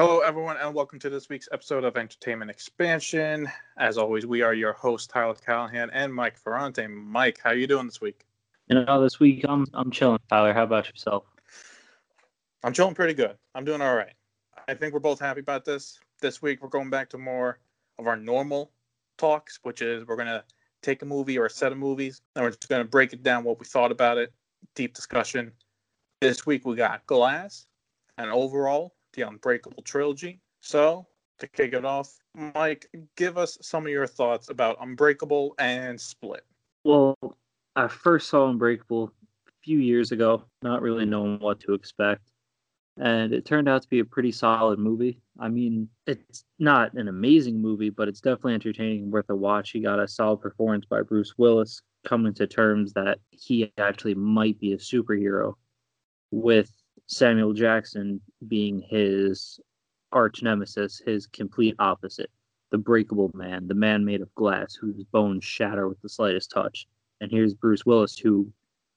Hello, everyone, and welcome to this week's episode of Entertainment Expansion. As always, we are your hosts, Tyler Callahan and Mike Ferrante. Mike, how are you doing this week? You know, this week I'm I'm chilling. Tyler, how about yourself? I'm chilling pretty good. I'm doing all right. I think we're both happy about this. This week, we're going back to more of our normal talks, which is we're gonna take a movie or a set of movies, and we're just gonna break it down what we thought about it, deep discussion. This week, we got Glass, and overall, the Unbreakable trilogy. So, to kick it off, Mike, give us some of your thoughts about Unbreakable and Split. Well, I first saw Unbreakable a few years ago, not really knowing what to expect. And it turned out to be a pretty solid movie. I mean, it's not an amazing movie, but it's definitely entertaining, and worth a watch. He got a solid performance by Bruce Willis, coming to terms that he actually might be a superhero, with Samuel Jackson being his arch nemesis, his complete opposite, the breakable man, the man made of glass whose bones shatter with the slightest touch. And here's Bruce Willis who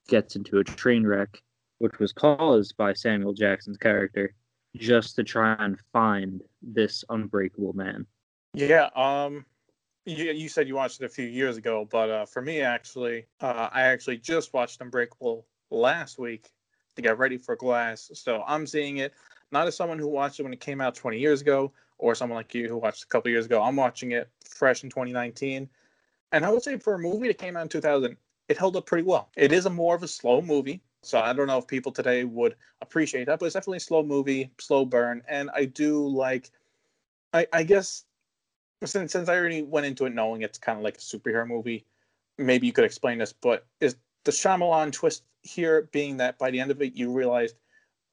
gets into a train wreck, which was caused by Samuel Jackson's character, just to try and find this unbreakable man. Yeah, um, you, you said you watched it a few years ago, but uh, for me, actually, uh, I actually just watched Unbreakable last week to get ready for Glass. So I'm seeing it not as someone who watched it when it came out 20 years ago, or someone like you who watched a couple years ago. I'm watching it fresh in 2019, and I would say for a movie that came out in 2000, it held up pretty well. It is a more of a slow movie. So I don't know if people today would appreciate that, but it's definitely a slow movie, slow burn, and I do like. I, I guess since since I already went into it knowing it's kind of like a superhero movie, maybe you could explain this. But is the Shyamalan twist here being that by the end of it you realized,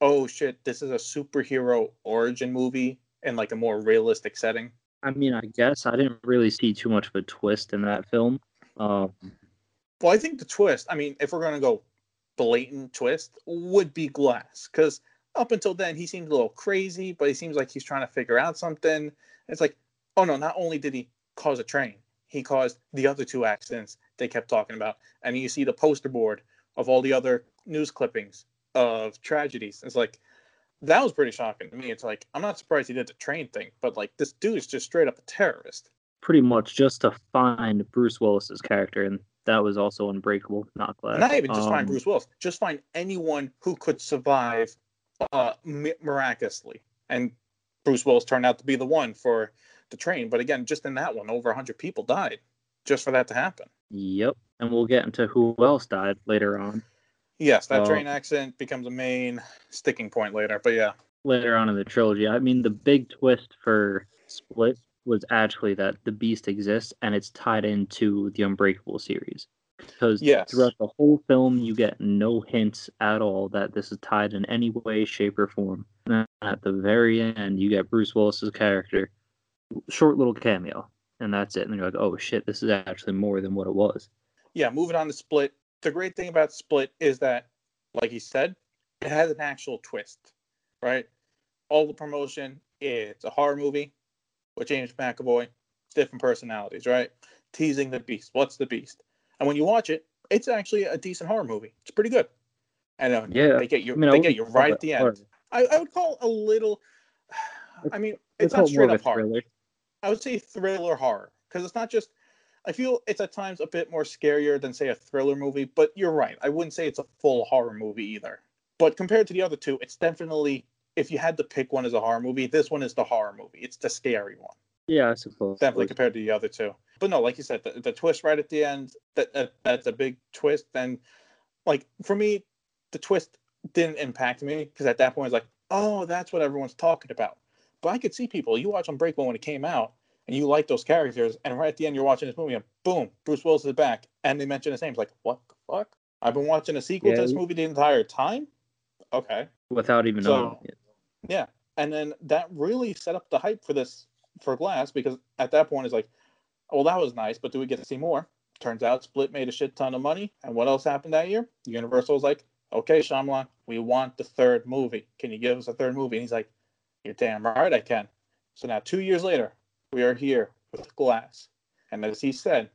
oh shit, this is a superhero origin movie in like a more realistic setting? I mean, I guess I didn't really see too much of a twist in that film. Um, well, I think the twist. I mean, if we're gonna go blatant twist, would be Glass, because up until then he seemed a little crazy, but he seems like he's trying to figure out something. It's like, oh no, not only did he cause a train, he caused the other two accidents they kept talking about. And you see the poster board of all the other news clippings of tragedies. It's like that was pretty shocking to me. It's like I'm not surprised he did the train thing, but like this dude is just straight up a terrorist. Pretty much just to find Bruce Willis's character, and that was also Unbreakable, not Glass. Not even just um, find Bruce Willis, just find anyone who could survive uh, miraculously. And Bruce Willis turned out to be the one for the train. But again, just in that one, over 100 people died just for that to happen. Yep. And we'll get into who else died later on. Yes, that train accident becomes a main sticking point later. But yeah. Later on in the trilogy. I mean, the big twist for Split was actually that the Beast exists and it's tied into the Unbreakable series. Because yes. throughout the whole film, you get no hints at all that this is tied in any way, shape, or form. And at the very end, you get Bruce Willis's character, short little cameo, and that's it. And you're like, oh shit, this is actually more than what it was. Yeah, moving on to Split. The great thing about Split is that, like he said, it has an actual twist, right? All the promotion, it's a horror movie with James McAvoy, different personalities, right? Teasing the beast. What's the beast? And when you watch it, it's actually a decent horror movie. It's pretty good. And uh, yeah, they get you. I mean, they get you right at the end. I, I, would call a little. I mean, it's, it's not straight up horror. I would say thriller horror because it's not just. I feel it's at times a bit more scarier than say a thriller movie, but you're right. I wouldn't say it's a full horror movie either. But compared to the other two, it's definitely if you had to pick one as a horror movie, this one is the horror movie. It's the scary one. Yeah, I suppose. Definitely compared to the other two. But no, like you said, the, the twist right at the end, that, that that's a big twist. And like for me, the twist didn't impact me because at that point it's like, oh, that's what everyone's talking about. But I could see people. You watch Unbreakable when it came out, and you like those characters, and right at the end you're watching this movie, and boom, Bruce Willis is back, and they mention his name. It's like, what the fuck? I've been watching a sequel yeah. to this movie the entire time. Okay. Without even so, knowing it. Yeah, and then that really set up the hype for this for Glass because at that point it's like, well, that was nice, but do we get to see more? Turns out Split made a shit ton of money, and what else happened that year? Universal was like, okay, Shyamalan, we want the third movie. Can you give us a third movie? And he's like, you're damn right I can. So now two years later, we are here with Glass, and as he said,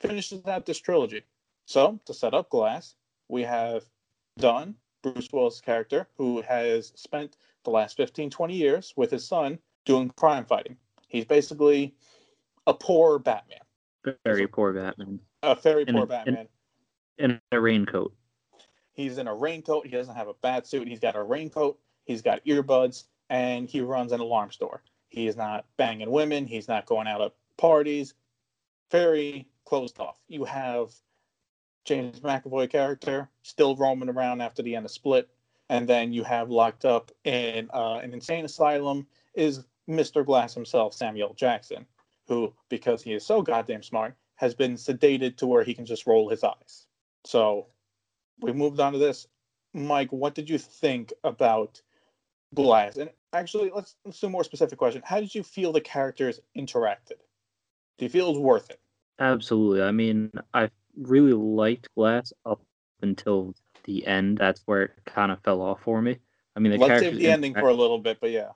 finishes out this trilogy. So to set up Glass, we have done Bruce Willis' character, who has spent the last 15, 20 years with his son doing crime fighting. He's basically a poor Batman. Very poor Batman. A very In poor a- Batman. In a raincoat. He's in a raincoat. He doesn't have a bat suit. He's got a raincoat. He's got earbuds, and he runs an alarm store. He is not banging women. He's not going out at parties. Very closed off. You have James McAvoy character still roaming around after the end of Split, and then you have locked up in uh, an insane asylum is Mr. Glass himself, Samuel Jackson, who, because he is so goddamn smart, has been sedated to where he can just roll his eyes. So we moved on to this. Mike, what did you think about Glass? And actually, let's, let's do a more specific question. How did you feel the characters interacted? Do you feel it was worth it? Absolutely. I mean, I really liked Glass up until the end. That's where it kind of fell off for me. I mean, the Let's characters save the ending for a little bit, but yeah.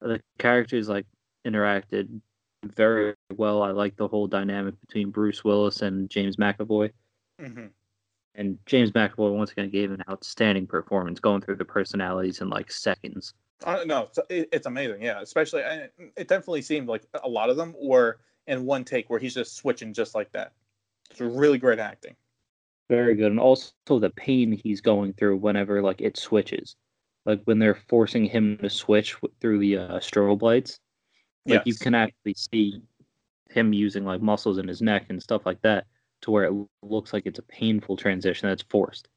the characters like interacted very well. I like the whole dynamic between Bruce Willis and James McAvoy. hmm And James McAvoy once again gave an outstanding performance, going through the personalities in like seconds. Uh, no, it's, it, it's amazing. Yeah, especially it definitely seemed like a lot of them were in one take where he's just switching just like that. It's really great acting. Very good, and also the pain he's going through whenever like it switches, like when they're forcing him to switch through the uh, strobe lights. Like you can actually see him using like muscles in his neck and stuff like that, to where it looks like it's a painful transition that's forced.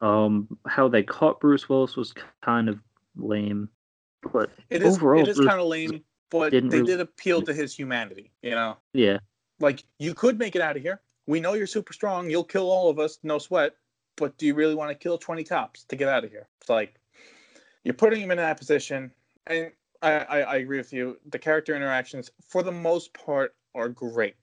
Um, how they caught Bruce Willis was kind of lame, but It is. overall, it is kind of lame, but they really- did appeal to his humanity. You know, yeah, like you could make it out of here. We know you're super strong. You'll kill all of us, no sweat. But do you really want to kill 20 cops to get out of here? It's like you're putting him in that position. And I, I, I agree with you. The character interactions, for the most part, are great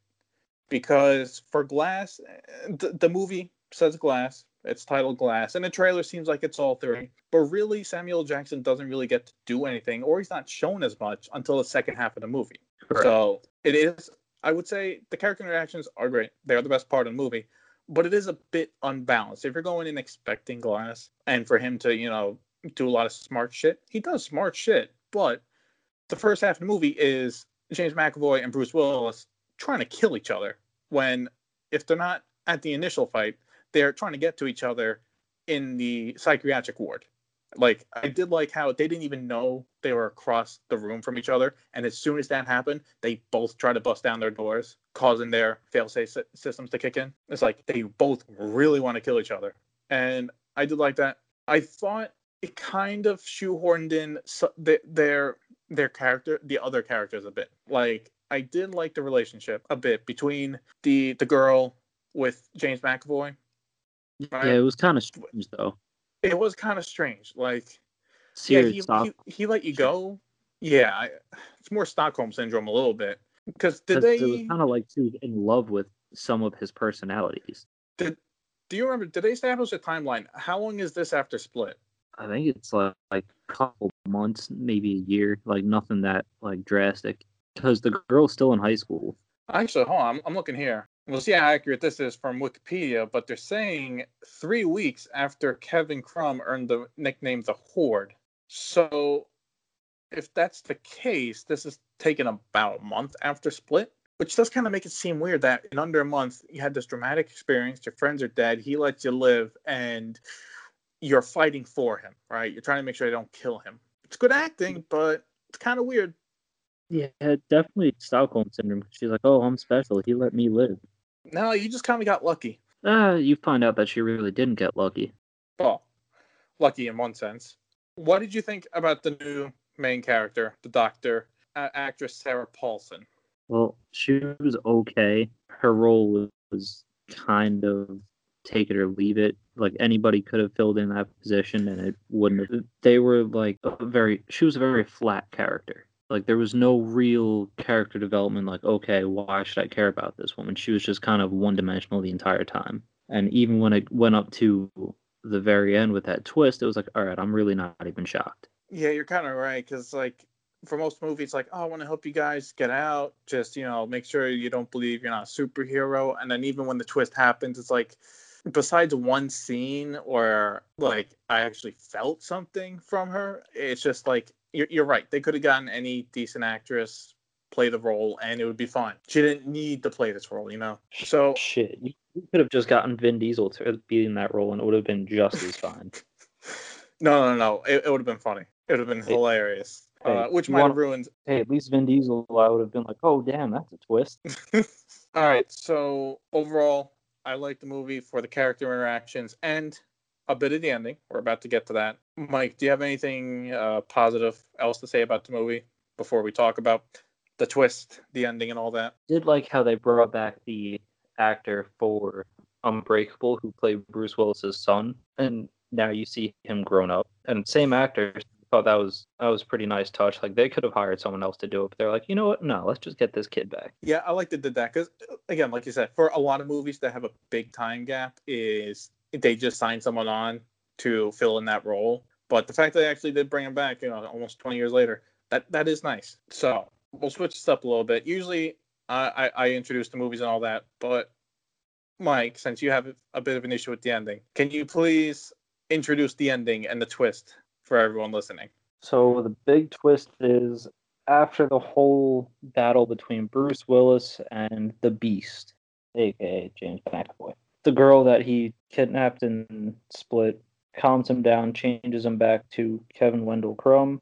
because for Glass, eh, the, the movie says Glass. It's titled Glass, and the trailer seems like it's all three. But really, Samuel Jackson doesn't really get to do anything, or he's not shown as much until the second half of the movie. correct. So it is. I would say the character interactions are great. They are the best part of the movie, but it is a bit unbalanced. If you're going in expecting Glass and for him to, you know, do a lot of smart shit, he does smart shit. But the first half of the movie is James McAvoy and Bruce Willis trying to kill each other. When if they're not at the initial fight, they're trying to get to each other in the psychiatric ward. Like I did like how they didn't even know they were across the room from each other, and as soon as that happened, they both try to bust down their doors, causing their failsafe sy- systems to kick in. It's like they both really want to kill each other, and I did like that. I thought it kind of shoehorned in the, their their character, the other characters a bit. Like I did like the relationship a bit between the the girl with James McAvoy. Right? yeah, it was kind of strange though. It was kind of strange. Like Serious yeah, he, he, he let you go. Yeah, I, it's more Stockholm syndrome a little bit. Because did they? It was kind of like she was in love with some of his personalities. Did do you remember? Did they establish a timeline? How long is this after Split? I think it's like, like a couple months, maybe a year, like nothing that like drastic. Because the girl's still in high school. Actually, hold on. I'm, I'm looking here. We'll see how accurate this is from Wikipedia, but they're saying three weeks after Kevin Crumb earned the nickname the Horde. So, if that's the case, this is taken about a month after Split, which does kind of make it seem weird that in under a month you had this dramatic experience. Your friends are dead. He lets you live, and you're fighting for him, right? You're trying to make sure they don't kill him. It's good acting, mm. but it's kind of weird. Yeah, definitely Stockholm syndrome. She's like, "Oh, I'm special. He let me live." No, you just kind of got lucky. Ah, you find out that she really didn't get lucky. well, lucky in one sense. What did you think about the new main character, the doctor, uh, actress Sarah Paulson? Well, she was okay. Her role was, was kind of take it or leave it. Like anybody could have filled in that position and it wouldn't have. They were like a very, she was a very flat character. Like there was no real character development. Like, okay, why should I care about this woman? She was just kind of one dimensional the entire time. And even when it went up to the very end with that twist, it was like, all right, I'm really not even shocked. Yeah, you're kind of right because like for most movies, like oh, I want to help you guys get out. Just you know, make sure you don't believe you're not a superhero. And then even when the twist happens, it's like besides one scene where like I actually felt something from her, it's just like you're, you're right. They could have gotten any decent actress play the role and it would be fine. She didn't need to play this role, you know. So shit, you, could have just gotten Vin Diesel to be in that role and it would have been just as fine. no, no, no. It, it would have been funny. It would have been hilarious. Hey, uh, which might have ruined. Hey, at least Vin Diesel, I would have been like, oh damn, that's a twist. All right. So overall, I like the movie for the character interactions and a bit of the ending. We're about to get to that. Mike, do you have anything uh, positive else to say about the movie before we talk about the twist, the ending, and all that? Did like how they brought back the actor for Unbreakable who played Bruce Willis's son, and now you see him grown up. And same actor, thought that was that was pretty nice touch. Like they could have hired someone else to do it, but they're like, you know what? No, let's just get this kid back. Yeah, I like that they did that because again, like you said, for a lot of movies that have a big time gap, is they just sign someone on to fill in that role. But the fact that they actually did bring him back, you know, almost 20 years later, that that is nice. So we'll switch this up a little bit. Usually, I, I introduce the movies and all that, but Mike, since you have a bit of an issue with the ending, can you please introduce the ending and the twist for everyone listening. So the big twist is after the whole battle between Bruce Willis and the Beast, aka James McAvoy, the girl that he kidnapped and split calms him down, changes him back to Kevin Wendell Crumb,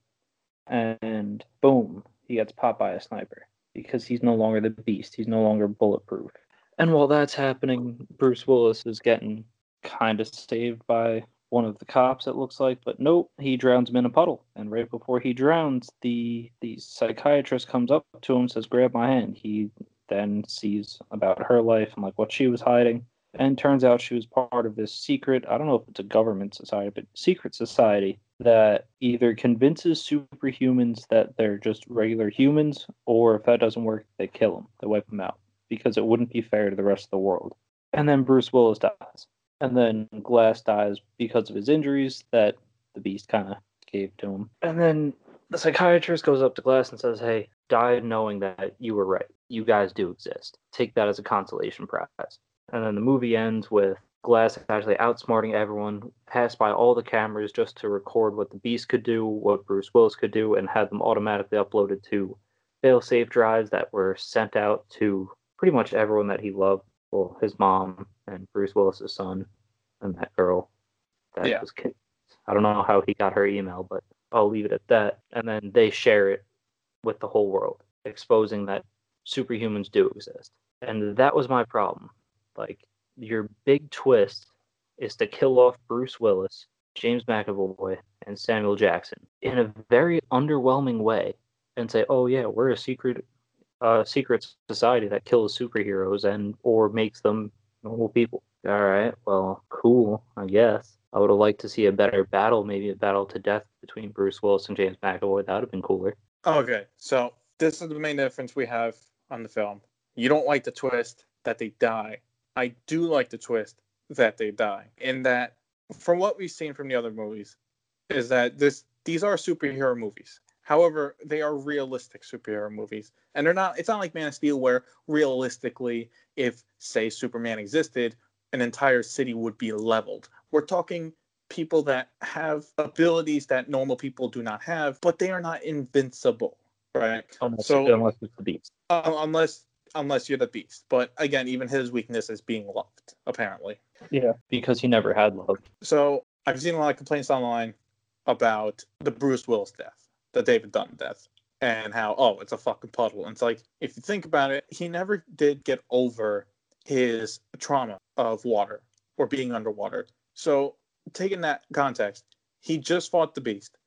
and boom, he gets popped by a sniper because he's no longer the Beast. He's no longer bulletproof. And while that's happening, Bruce Willis is getting kind of saved by one of the cops, it looks like, but nope, he drowns him in a puddle. And right before he drowns, the the psychiatrist comes up to him says, "Grab my hand." He then sees about her life and like what she was hiding, and turns out she was part of this secret. I don't know if it's a government society, but secret society that either convinces superhumans that they're just regular humans, or if that doesn't work, they kill them, they wipe them out, because it wouldn't be fair to the rest of the world. And then Bruce Willis dies and then Glass dies because of his injuries that the Beast kind of gave to him. And then the psychiatrist goes up to Glass and says, "Hey, died knowing that you were right. You guys do exist. Take that as a consolation prize." And then the movie ends with Glass actually outsmarting everyone, passed by all the cameras just to record what the Beast could do, what Bruce Willis could do, and had them automatically uploaded to fail-safe drives that were sent out to pretty much everyone that he loved well, his mom and Bruce Willis's son and that girl that yeah. was kid. I don't know how he got her email, but I'll leave it at that. And then they share it with the whole world, exposing that superhumans do exist. And that was my problem. Like your big twist is to kill off Bruce Willis, James McAvoy, and Samuel Jackson in a very underwhelming way and say, "Oh yeah, we're a secret a secret society that kills superheroes and or makes them normal people. All right, well, cool, I guess. I would have liked to see a better battle, maybe a battle to death between Bruce Willis and James McAvoy. That would have been cooler. Okay, so this is the main difference we have on the film. You don't like the twist that they die. I do like the twist that they die. In that, from what we've seen from the other movies, is that this these are superhero movies. However, they are realistic superhero movies. And they're not it's not like Man of Steel where realistically if say Superman existed, an entire city would be leveled. We're talking people that have abilities that normal people do not have, but they are not invincible, right? Unless, so unless it's the beast. Uh, unless unless you're the beast. But again, even his weakness is being loved, apparently. Yeah, because he never had love. So I've seen a lot of complaints online about the Bruce Willis death the David Dunn death and how oh it's a fucking puddle. And it's like if you think about it, he never did get over his trauma of water or being underwater. So taking that context, he just fought the beast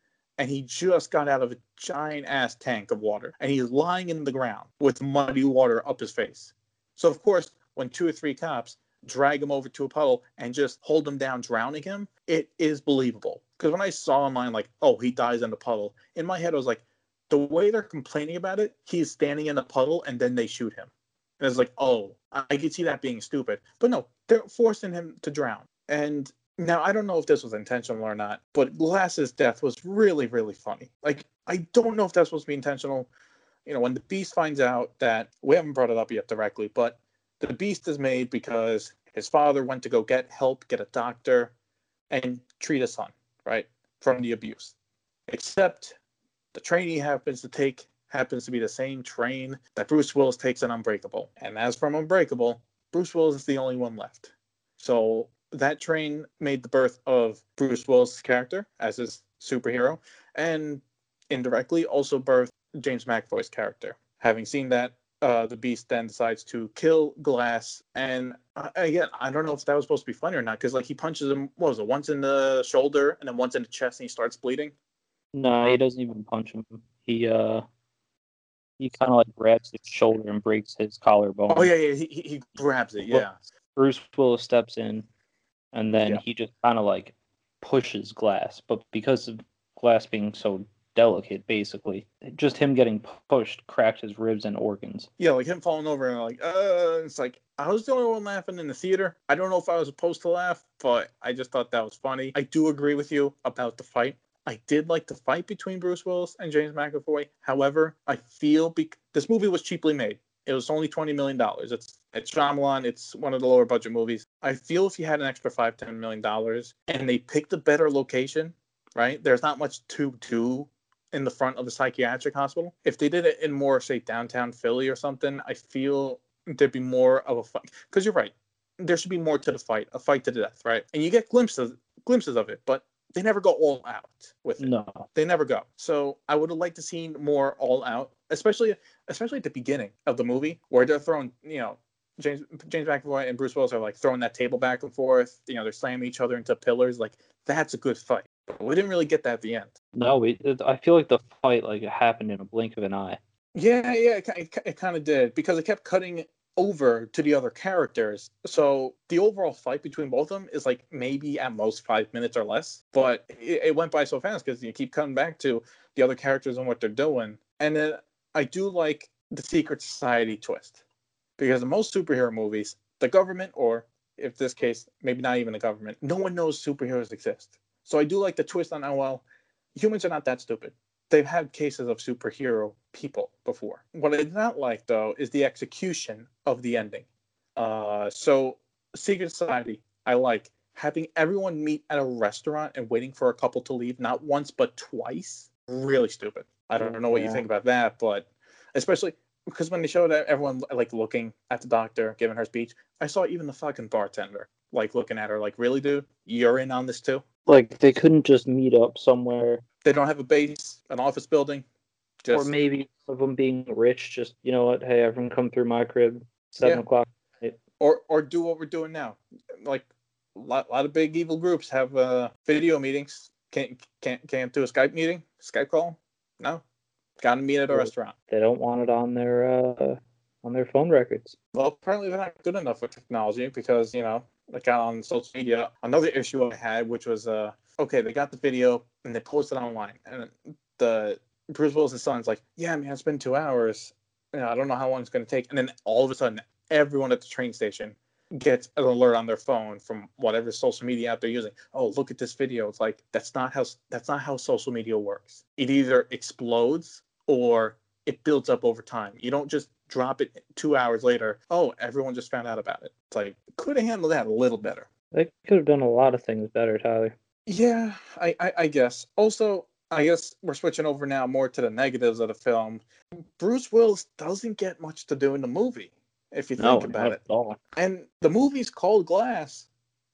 and he just got out of a giant ass tank of water and he's lying in the ground with muddy water up his face. So of course, when two or three cops drag him over to a puddle and just hold him down, drowning him, it is believable because when I saw online like, oh, he dies in the puddle, in my head I was like, the way they're complaining about it, he's standing in the puddle and then they shoot him. And it's like, oh, I could see that being stupid. But no, they're forcing him to drown. And now I don't know if this was intentional or not, but Glass's death was really, really funny. Like, I don't know if that's supposed to be intentional. You know, when the beast finds out that we haven't brought it up yet directly, but the beast is made because His father went to go get help, get a doctor, and treat his son, right, from the abuse. Except the train he happens to take happens to be the same train that Bruce Willis takes in Unbreakable. And as from Unbreakable, Bruce Willis is the only one left. So that train made the birth of Bruce Willis' character as his superhero, and indirectly also birthed James McAvoy's character. Having seen that, uh, the Beast then decides to kill Glass, and uh, again, I don't know if that was supposed to be funny or not, because like he punches him, what was it, once in the shoulder and then once in the chest, and he starts bleeding. No, he doesn't even punch him. He uh, he kind of like grabs his shoulder and breaks his collarbone. Oh yeah, yeah, he he, he grabs it, yeah. Bruce Willis steps in, and then Yeah. he just kind of like pushes Glass, but because of Glass being so delicate, basically, just him getting pushed cracked his ribs and organs. Yeah, like him falling over and like, uh, it's like I was the only one laughing in the theater. I don't know if I was supposed to laugh, but I just thought that was funny. I do agree with you about the fight. I did like the fight between Bruce Willis and James McAvoy. However, I feel bec- this movie was cheaply made. It was only twenty million dollars. It's it's Shyamalan. It's one of the lower budget movies. I feel if you had an extra five ten million dollars and they picked a better location, right? There's not much to do in the front of the psychiatric hospital. If they did it in more, say, downtown Philly or something, I feel there'd be more of a fight. Because you're right, there should be more to the fight, a fight to the death, right? And you get glimpses glimpses of it, but they never go all out with it. No, They never go. So I would have liked to seen more all out, especially especially at the beginning of the movie where they're throwing, you know, James James McAvoy and Bruce Willis are like throwing that table back and forth. You know, they're slamming each other into pillars. Like that's a good fight. But we didn't really get that at the end. no, we, I feel like the fight like happened in a blink of an eye. Yeah, yeah, it, it, it kind of did because it kept cutting over to the other characters. So the overall fight between both of them is like maybe at most five minutes or less. But it, it went by so fast because you keep cutting back to the other characters and what they're doing. And then I do like the secret society twist because in most superhero movies, the government or if this case, maybe not even the government, no one knows superheroes exist. So I do like the twist on how well humans are not that stupid they've had cases of superhero people before. What I did not like though is the execution of the ending. Uh, so Secret Society, I like having everyone meet at a restaurant and waiting for a couple to leave, not once but twice. Really stupid. I don't know what you think about that, but especially because when they showed everyone like looking at the doctor giving her speech, I saw even the fucking bartender like looking at her like, really, dude, you're in on this too? Like they couldn't just meet up somewhere, They don't have a base, an office building. Just or maybe some of them being rich. Just you know what? Hey, everyone, come through my crib. Seven Yeah. o'clock. or or do what we're doing now. Like a lot, lot of big evil groups have uh, video meetings. Can't can't can't do a Skype meeting, Skype call. No, got to meet at a restaurant. They don't want it on their uh on their phone records. Well, apparently they're not good enough with technology because you know got on social media. Another issue I had, which was uh okay, they got the video and they posted online, and the Bruce Willis' son's like, yeah, man, it's been two hours. You know, I don't know how long it's going to take, and then all of a sudden, everyone at the train station gets an alert on their phone from whatever social media app they're using. Oh, look at this video. It's like that's not how that's not how social media works. It either explodes or it builds up over time. You don't just drop it two hours later. Oh, everyone just found out about it. It's like could have handled that a little better. They could have done a lot of things better, Tyler. Yeah, I, I, I guess. Also, I guess we're switching over now more to the negatives of the film. Bruce Willis doesn't get much to do in the movie, if you No, think not about it. And the movie's called Glass.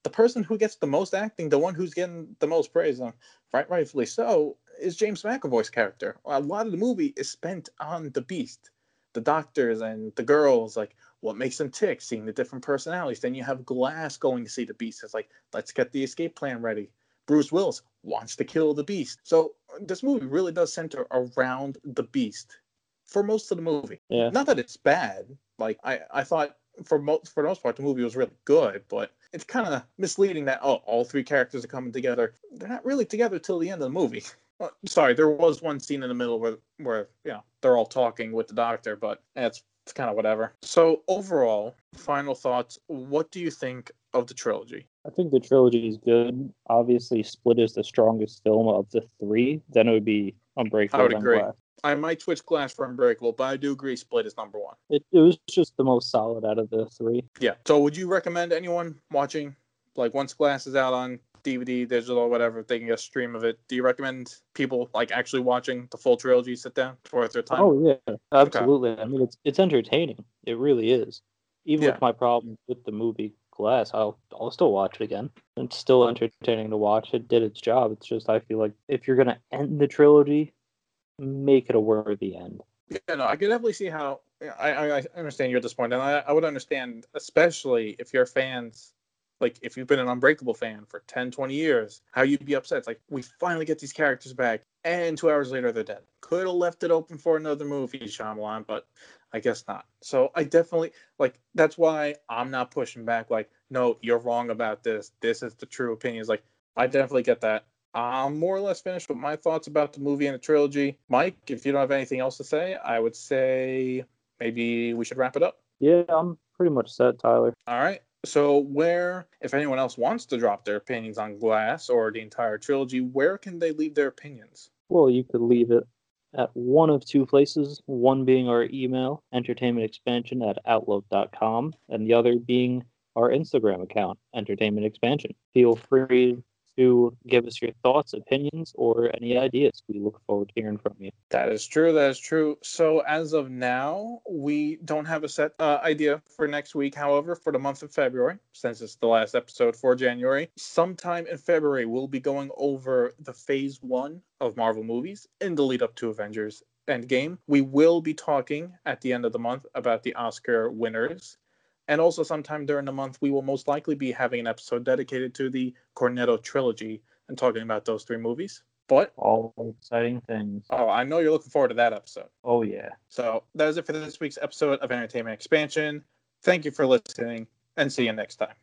The person who gets the most acting, the one who's getting the most praise, uh, right, rightfully so, is James McAvoy's character. A lot of the movie is spent on the Beast, the doctors and the girls, like what makes them tick, seeing the different personalities. Then you have Glass going to see the Beast. It's like, let's get the escape plan ready. Bruce Willis wants to kill the Beast. So uh, this movie really does center around the Beast for most of the movie. Yeah. Not that it's bad. Like I, I thought for most for the most part the movie was really good, but it's kind of misleading that oh all three characters are coming together. They're not really together till the end of the movie. Uh, sorry, there was one scene in the middle where where you know they're all talking with the doctor, but that's it's kind of whatever. So overall, final thoughts. What do you think of the trilogy? I think the trilogy is good. Obviously, Split is the strongest film of the three. Then it would be Unbreakable. I would agree. Glass. I might switch Glass for Unbreakable, but I do agree Split is number one. It, it was just the most solid out of the three. Yeah. So would you recommend anyone watching, like once Glass is out on DVD, digital, whatever, if they can get a stream of it, do you recommend people like actually watching the full trilogy sit down? It's worth their time. Oh yeah, absolutely. Okay. I mean, it's it's entertaining. It really is. Even yeah. with my problems with the movie Glass, I'll I'll still watch it again. It's still entertaining to watch. It did its job. It's just I feel like if you're gonna end the trilogy, make it a worthy end. Yeah, no, I can definitely see how. I I, understand you're disappointed, and I, I would understand, especially if you're fans like if you've been an unbreakable fan for 10 20 years how you'd be upset. It's like we finally get these characters back and two hours later they're dead. Could have left it open for another movie Shyamalan, but i guess not. So i definitely like that's why i'm not pushing back like no you're wrong about this. This is the true opinions like i definitely get that. I'm more or less finished with my thoughts about the movie and the trilogy. Mike if you don't have anything else to say i would say maybe we should wrap it up. Yeah i'm pretty much set tyler. All right so, where, if anyone else wants to drop their opinions on Glass or the entire trilogy, where can they leave their opinions? Well, you could leave it at one of two places, one being our email, entertainmentexpansion at outlook.com, and the other being our Instagram account, Entertainment Expansion. Feel free to give us your thoughts, opinions, or any ideas. We look forward to hearing from you. That is true. That is true. So, as of now, we don't have a set uh, idea for next week. However, for the month of February, since it's the last episode for January, sometime in February, we'll be going over the phase one of Marvel movies in the lead up to Avengers Endgame. We will be talking at the end of the month about the Oscar winners and also, sometime during the month, we will most likely be having an episode dedicated to the Cornetto trilogy and talking about those three movies. But all exciting things. Oh, I know you're looking forward to that episode. Oh yeah. So that is it for this week's episode of Entertainment Expansion. Thank you for listening, and see you next time.